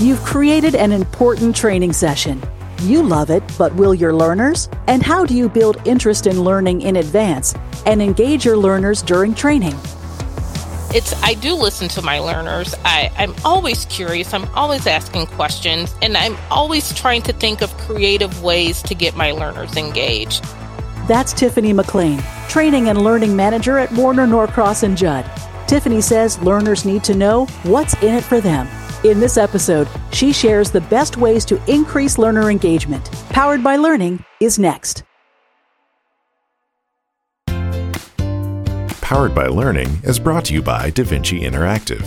You've created an important training session. You love it, but will your learners? And how do you build interest in learning in advance and engage your learners during training? It's I do listen to my learners. I, I'm always curious. I'm always asking questions, and I'm always trying to think of creative ways to get my learners engaged. That's Tiffany McLean, Training and Learning Manager at Warner Norcross and Judd. Tiffany says learners need to know what's in it for them. In this episode, she shares the best ways to increase learner engagement. Powered by Learning is next. Powered by Learning is brought to you by d'Vinci Interactive.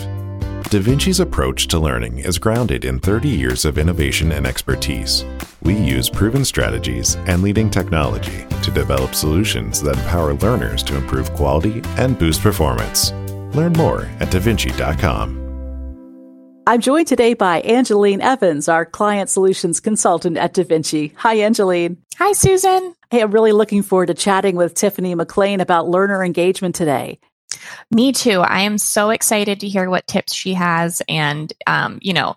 d'Vinci's approach to learning is grounded in 30 years of innovation and expertise. We use proven strategies and leading technology to develop solutions that empower learners to improve quality and boost performance. Learn more at dvinci.com. I'm joined today by Angeline Evans, our client solutions consultant at d'Vinci. Hi, Angeline. Hi, Susan. Hey, I'm really looking forward to chatting with Tiffany McLean about learner engagement today. Me too. I am so excited to hear what tips she has and, um, you know,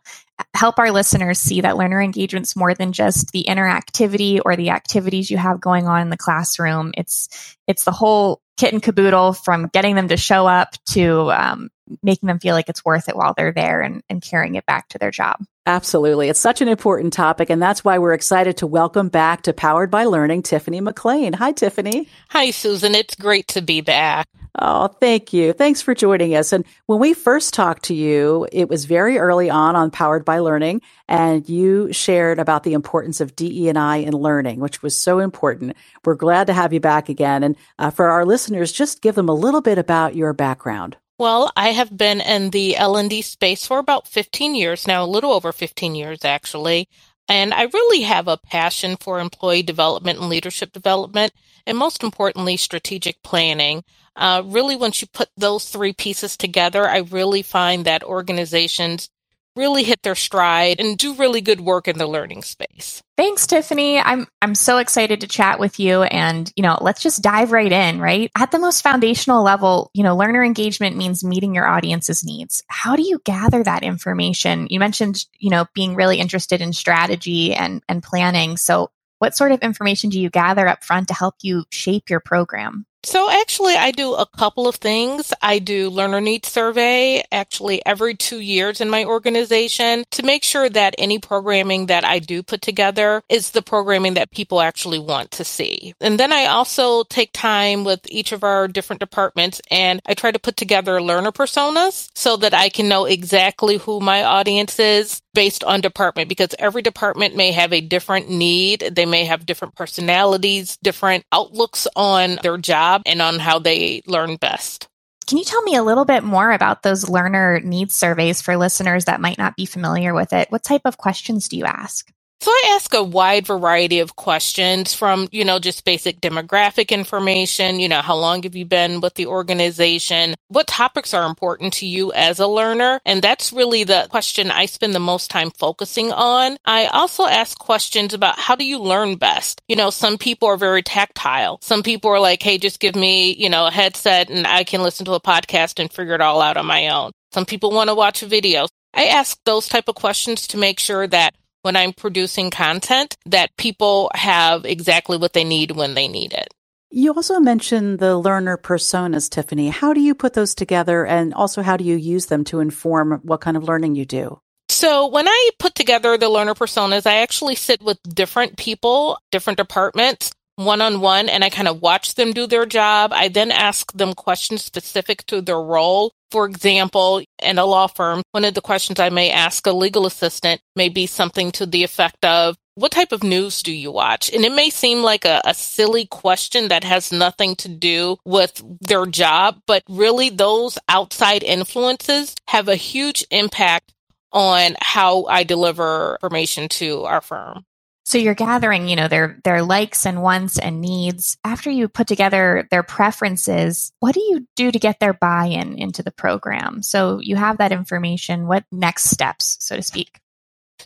help our listeners see that learner engagement's more than just the interactivity or the activities you have going on in the classroom. It's, it's the whole kit and caboodle from getting them to show up to um, making them feel like it's worth it while they're there and, and carrying it back to their job. Absolutely. It's such an important topic, and that's why we're excited to welcome back to Powered by Learning Tiffany McLean. Hi, Tiffany. Hi, Susan. It's great to be back. Oh, thank you. Thanks for joining us. And when we first talked to you, it was very early on on Powered by Learning, and you shared about the importance of DE&I in learning, which was so important. We're glad to have you back again. And uh, for our listeners, just give them a little bit about your background. Well, I have been in the L&D space for about 15 years now, a little over 15 years actually. And I really have a passion for employee development and leadership development, and most importantly, strategic planning. Uh, really, once you put those three pieces together, I really find that organizations really hit their stride and do really good work in the learning space. Thanks, Tiffany. I'm I'm so excited to chat with you and, you know, let's just dive right in, right? At the most foundational level, you know, learner engagement means meeting your audience's needs. How do you gather that information? You mentioned, you know, being really interested in strategy and and planning. So, what sort of information do you gather up front to help you shape your program? So actually, I do a couple of things. I do learner needs survey actually every two years in my organization to make sure that any programming that I do put together is the programming that people actually want to see. And then I also take time with each of our different departments and I try to put together learner personas so that I can know exactly who my audience is based on department because every department may have a different need. They may have different personalities, different outlooks on their job and on how they learn best. Can you tell me a little bit more about those learner needs surveys for listeners that might not be familiar with it? What type of questions do you ask? So I ask a wide variety of questions from, you know, just basic demographic information, you know, how long have you been with the organization? What topics are important to you as a learner? And that's really the question I spend the most time focusing on. I also ask questions about how do you learn best? You know, some people are very tactile. Some people are like, Hey, just give me, you know, a headset and I can listen to a podcast and figure it all out on my own. Some people want to watch a video. I ask those type of questions to make sure that when I'm producing content that people have exactly what they need when they need it. You also mentioned the learner personas, Tiffany. How do you put those together and also how do you use them to inform what kind of learning you do? So when I put together the learner personas, I actually sit with different people, different departments, one on one, and I kind of watch them do their job. I then ask them questions specific to their role. For example, in a law firm, one of the questions I may ask a legal assistant may be something to the effect of, what type of news do you watch? And it may seem like a, a, silly question that has nothing to do with their job, but really those outside influences have a huge impact on how I deliver information to our firm. So you're gathering, you know, their their likes and wants and needs. After you put together their preferences, what do you do to get their buy-in into the program? So you have that information. What next steps, so to speak?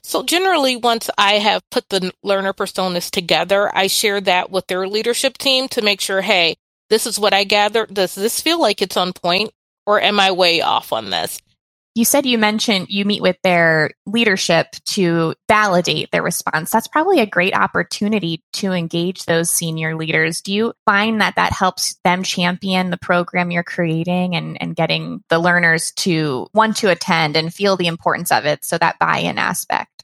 So generally, once I have put the learner personas together, I share that with their leadership team to make sure, hey, this is what I gathered. Does this feel like it's on point or am I way off on this? You said you mentioned you meet with their leadership to validate their response. That's probably a great opportunity to engage those senior leaders. Do you find that that helps them champion the program you're creating and, and getting the learners to want to attend and feel the importance of it? So that buy in aspect.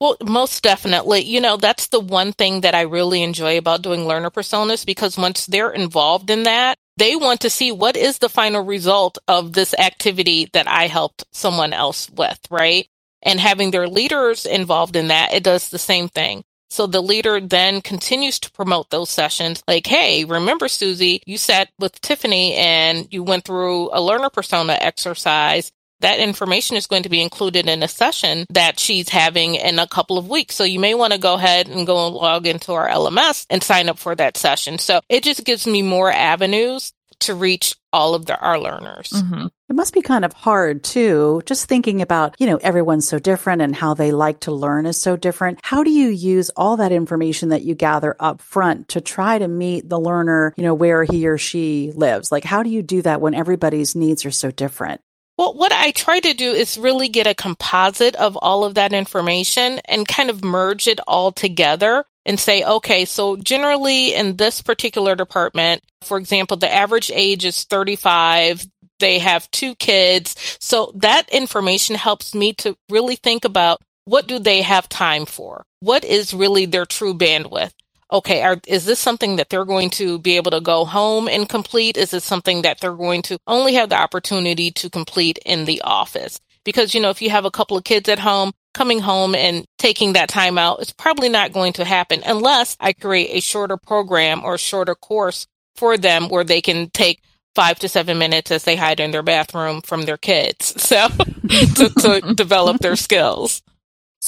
Well, most definitely. You know, that's the one thing that I really enjoy about doing learner personas because once they're involved in that, they want to see what is the final result of this activity that I helped someone else with, right? And having their leaders involved in that, it does the same thing. So the leader then continues to promote those sessions like, Hey, remember Susie, you sat with Tiffany and you went through a learner persona exercise that information is going to be included in a session that she's having in a couple of weeks. So you may want to go ahead and go and log into our LMS and sign up for that session. So it just gives me more avenues to reach all of the, our learners. Mm-hmm. It must be kind of hard too, just thinking about, you know, everyone's so different and how they like to learn is so different. How do you use all that information that you gather up front to try to meet the learner, you know, where he or she lives? Like, how do you do that when everybody's needs are so different? Well, what I try to do is really get a composite of all of that information and kind of merge it all together and say, okay, so generally in this particular department, for example, the average age is 35. They have two kids. So that information helps me to really think about what do they have time for? What is really their true bandwidth? Okay, are, is this something that they're going to be able to go home and complete? Is it something that they're going to only have the opportunity to complete in the office? Because, you know, if you have a couple of kids at home, coming home and taking that time out is probably not going to happen unless I create a shorter program or shorter course for them where they can take five to seven minutes as they hide in their bathroom from their kids. So to, to develop their skills.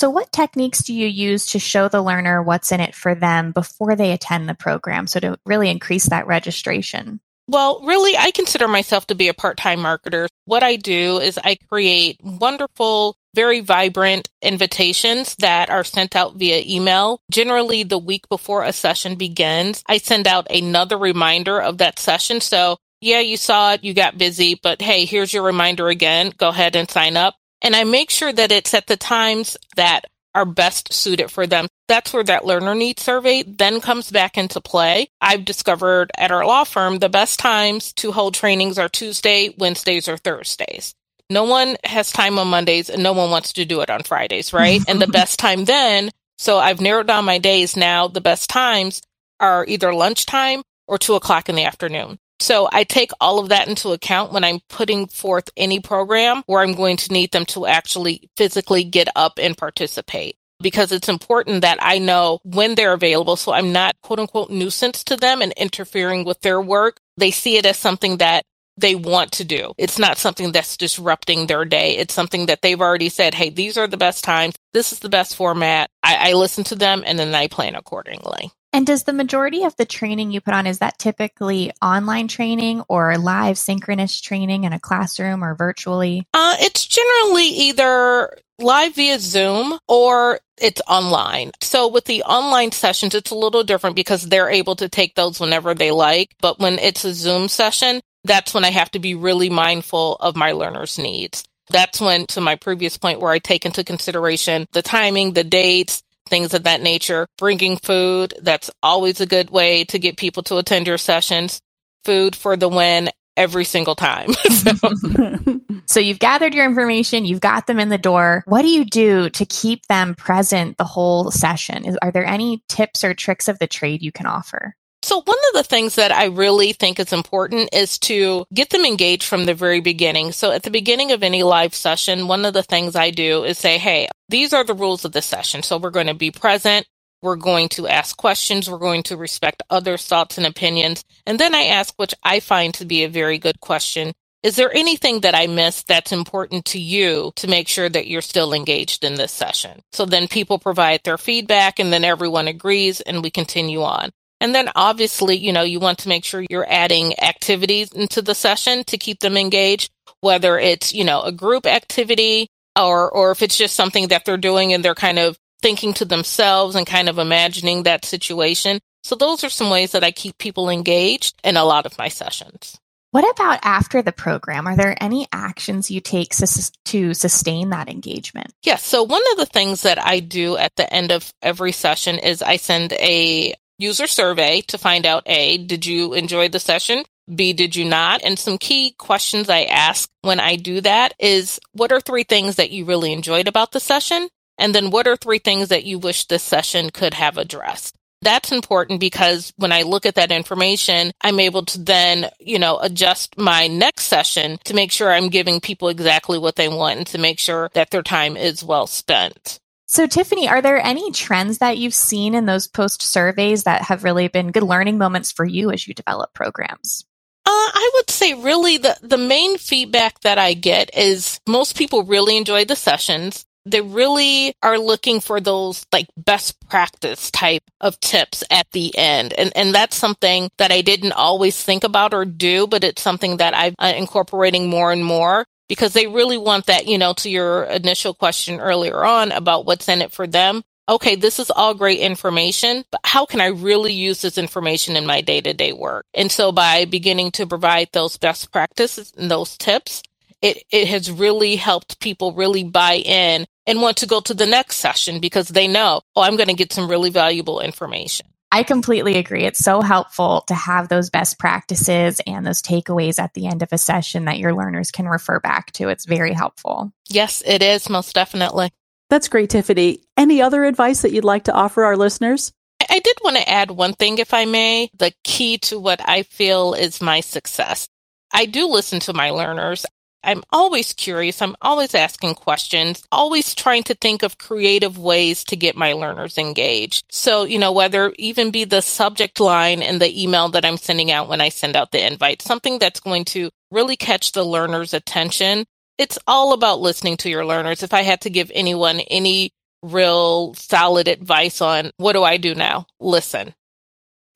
So, what techniques do you use to show the learner what's in it for them before they attend the program? So, to really increase that registration? Well, really, I consider myself to be a part time marketer. What I do is I create wonderful, very vibrant invitations that are sent out via email. Generally, the week before a session begins, I send out another reminder of that session. So, yeah, you saw it, you got busy, but hey, here's your reminder again. Go ahead and sign up. And I make sure that it's at the times that are best suited for them. That's where that learner needs survey then comes back into play. I've discovered at our law firm the best times to hold trainings are Tuesday, Wednesdays, or Thursdays. No one has time on Mondays and no one wants to do it on Fridays, right? and the best time then, so I've narrowed down my days now. The best times are either lunchtime or two o'clock in the afternoon. So I take all of that into account when I'm putting forth any program where I'm going to need them to actually physically get up and participate because it's important that I know when they're available. So I'm not quote unquote nuisance to them and interfering with their work. They see it as something that they want to do. It's not something that's disrupting their day. It's something that they've already said, Hey, these are the best times. This is the best format. I, I listen to them and then I plan accordingly. And does the majority of the training you put on, is that typically online training or live synchronous training in a classroom or virtually? Uh, it's generally either live via Zoom or it's online. So with the online sessions, it's a little different because they're able to take those whenever they like. But when it's a Zoom session, that's when I have to be really mindful of my learners' needs. That's when, to my previous point, where I take into consideration the timing, the dates, things of that nature. Bringing food, that's always a good way to get people to attend your sessions. Food for the win every single time. so. so you've gathered your information, you've got them in the door. What do you do to keep them present the whole session? Is, are there any tips or tricks of the trade you can offer? So one of the things that I really think is important is to get them engaged from the very beginning. So at the beginning of any live session, one of the things I do is say, Hey, these are the rules of the session. So we're going to be present. We're going to ask questions. We're going to respect others' thoughts and opinions. And then I ask, which I find to be a very good question. Is there anything that I missed that's important to you to make sure that you're still engaged in this session? So then people provide their feedback and then everyone agrees and we continue on. And then obviously, you know, you want to make sure you're adding activities into the session to keep them engaged, whether it's, you know, a group activity or, or if it's just something that they're doing and they're kind of thinking to themselves and kind of imagining that situation. So those are some ways that I keep people engaged in a lot of my sessions. What about after the program? Are there any actions you take to sustain that engagement? Yes. So, one of the things that I do at the end of every session is I send a user survey to find out A, did you enjoy the session? B, did you not? And some key questions I ask when I do that is what are three things that you really enjoyed about the session? And then what are three things that you wish this session could have addressed? That's important because when I look at that information, I'm able to then, you know, adjust my next session to make sure I'm giving people exactly what they want and to make sure that their time is well spent. So, Tiffany, are there any trends that you've seen in those post surveys that have really been good learning moments for you as you develop programs? Uh, I would say really the, the main feedback that I get is most people really enjoy the sessions they really are looking for those like best practice type of tips at the end. And, and that's something that I didn't always think about or do, but it's something that I'm uh, incorporating more and more because they really want that, you know, to your initial question earlier on about what's in it for them. Okay, this is all great information, but how can I really use this information in my day to day work? And so by beginning to provide those best practices and those tips, it, it has really helped people really buy in and want to go to the next session because they know, oh, I'm going to get some really valuable information. I completely agree. It's so helpful to have those best practices and those takeaways at the end of a session that your learners can refer back to. It's very helpful. Yes, it is, most definitely. That's great, Tiffany. Any other advice that you'd like to offer our listeners? I did want to add one thing, if I may. The key to what I feel is my success. I do listen to my learners. I'm always curious. I'm always asking questions, always trying to think of creative ways to get my learners engaged. So, you know, whether even be the subject line in the email that I'm sending out when I send out the invite, something that's going to really catch the learner's attention. It's all about listening to your learners. If I had to give anyone any real solid advice on what do I do now? Listen,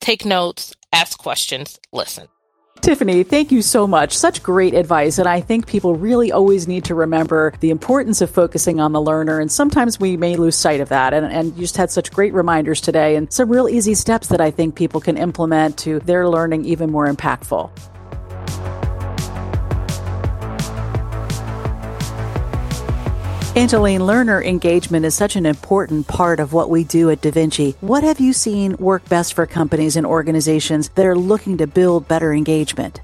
take notes, ask questions, listen. Tiffany, thank you so much. Such great advice. And I think people really always need to remember the importance of focusing on the learner. And sometimes we may lose sight of that. And, and you just had such great reminders today and some real easy steps that I think people can implement to their learning even more impactful. Angeline, learner engagement is such an important part of what we do at d'Vinci. What have you seen work best for companies and organizations that are looking to build better engagement?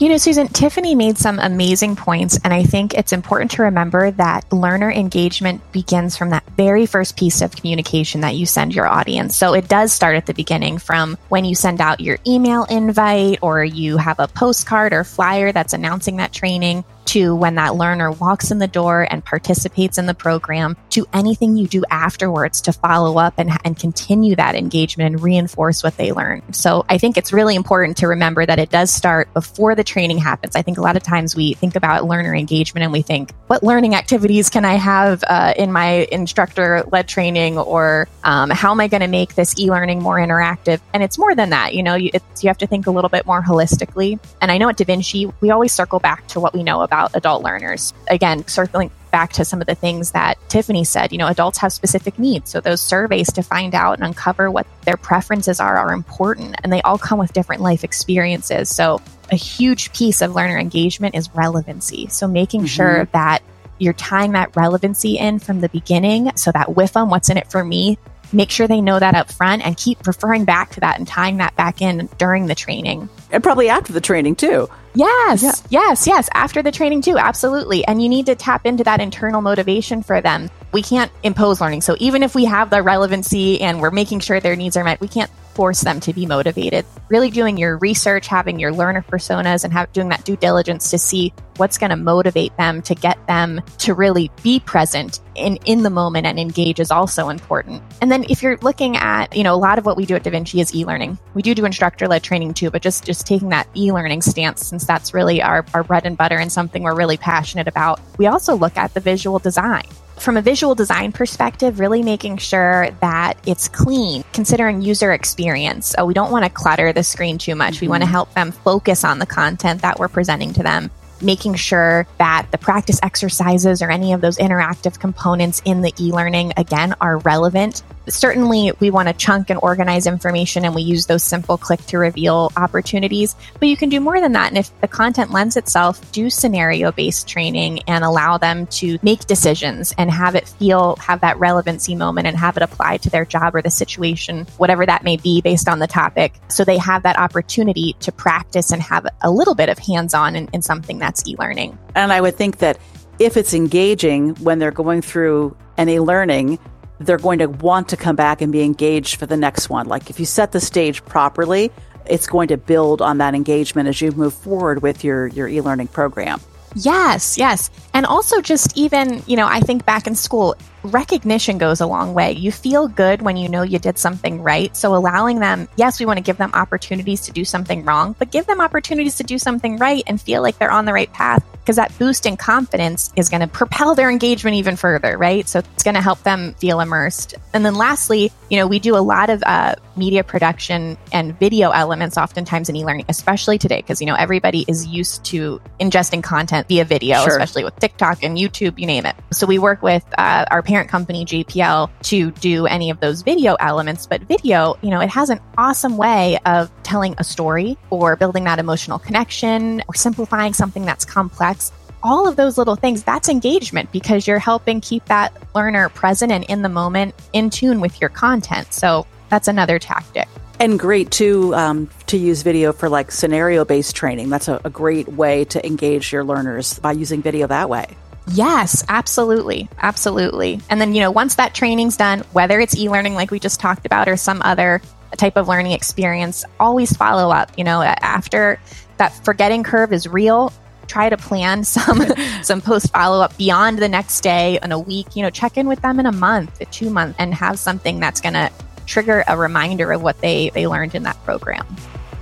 You know, Susan, Tiffany made some amazing points, and I think it's important to remember that learner engagement begins from that very first piece of communication that you send your audience. So it does start at the beginning from when you send out your email invite or you have a postcard or flyer that's announcing that training to when that learner walks in the door and participates in the program to anything you do afterwards to follow up and, and continue that engagement and reinforce what they learn. So I think it's really important to remember that it does start before the training happens. I think a lot of times we think about learner engagement and we think, what learning activities can I have uh, in my instructor led training or um, how am I going to make this e-learning more interactive? And it's more than that. You know, you, you have to think a little bit more holistically. And I know at d'Vinci, we always circle back to what we know about adult learners. Again, circling back to some of the things that Tiffany said, you know, adults have specific needs. So those surveys to find out and uncover what their preferences are are important and they all come with different life experiences. So a huge piece of learner engagement is relevancy. So making mm-hmm. sure that you're tying that relevancy in from the beginning so that with them, what's in it for me, make sure they know that up front and keep referring back to that and tying that back in during the training. And probably after the training too. Yes, yeah. yes, yes. After the training too, absolutely. And you need to tap into that internal motivation for them. We can't impose learning. So even if we have the relevancy and we're making sure their needs are met, we can't force them to be motivated. Really doing your research, having your learner personas, and have, doing that due diligence to see what's going to motivate them to get them to really be present in, in the moment and engage is also important. And then if you're looking at, you know, a lot of what we do at d'Vinci is e-learning. We do do instructor led training too, but just, just taking that e-learning stance since that's really our, our bread and butter and something we're really passionate about. We also look at the visual design from a visual design perspective, really making sure that it's clean, considering user experience. So we don't want to clutter the screen too much. Mm-hmm. We want to help them focus on the content that we're presenting to them making sure that the practice exercises or any of those interactive components in the e learning, again, are relevant certainly we want to chunk and organize information and we use those simple click to reveal opportunities, but you can do more than that. And if the content lends itself, do scenario based training and allow them to make decisions and have it feel, have that relevancy moment and have it apply to their job or the situation, whatever that may be based on the topic. So they have that opportunity to practice and have a little bit of hands on in, in something that's e learning. And I would think that if it's engaging when they're going through any learning, they're going to want to come back and be engaged for the next one. Like if you set the stage properly, it's going to build on that engagement as you move forward with your, your e learning program. Yes, yes. And also, just even, you know, I think back in school, recognition goes a long way. You feel good when you know you did something right. So allowing them, yes, we want to give them opportunities to do something wrong, but give them opportunities to do something right and feel like they're on the right path because that boost in confidence is going to propel their engagement even further, right? So it's going to help them feel immersed. And then lastly, you know, we do a lot of uh, media production and video elements oftentimes in e-learning, especially today, because, you know, everybody is used to ingesting content via video, sure. especially with TikTok and YouTube, you name it. So we work with uh, our parent company, JPL, to do any of those video elements. But video, you know, it has an awesome way of telling a story or building that emotional connection or simplifying something that's complex all of those little things, that's engagement because you're helping keep that learner present and in the moment, in tune with your content. So that's another tactic. And great too um, to use video for like scenario based training. That's a, a great way to engage your learners by using video that way. Yes, absolutely. Absolutely. And then, you know, once that training's done, whether it's e learning like we just talked about or some other type of learning experience, always follow up. You know, after that forgetting curve is real, try to plan some some post follow up beyond the next day in a week you know check in with them in a month a two month, and have something that's going to trigger a reminder of what they they learned in that program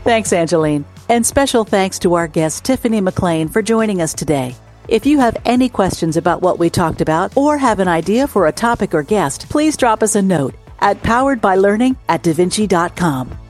thanks angeline and special thanks to our guest tiffany mclean for joining us today if you have any questions about what we talked about or have an idea for a topic or guest, please drop us a note at poweredbylearning at dvinci.com.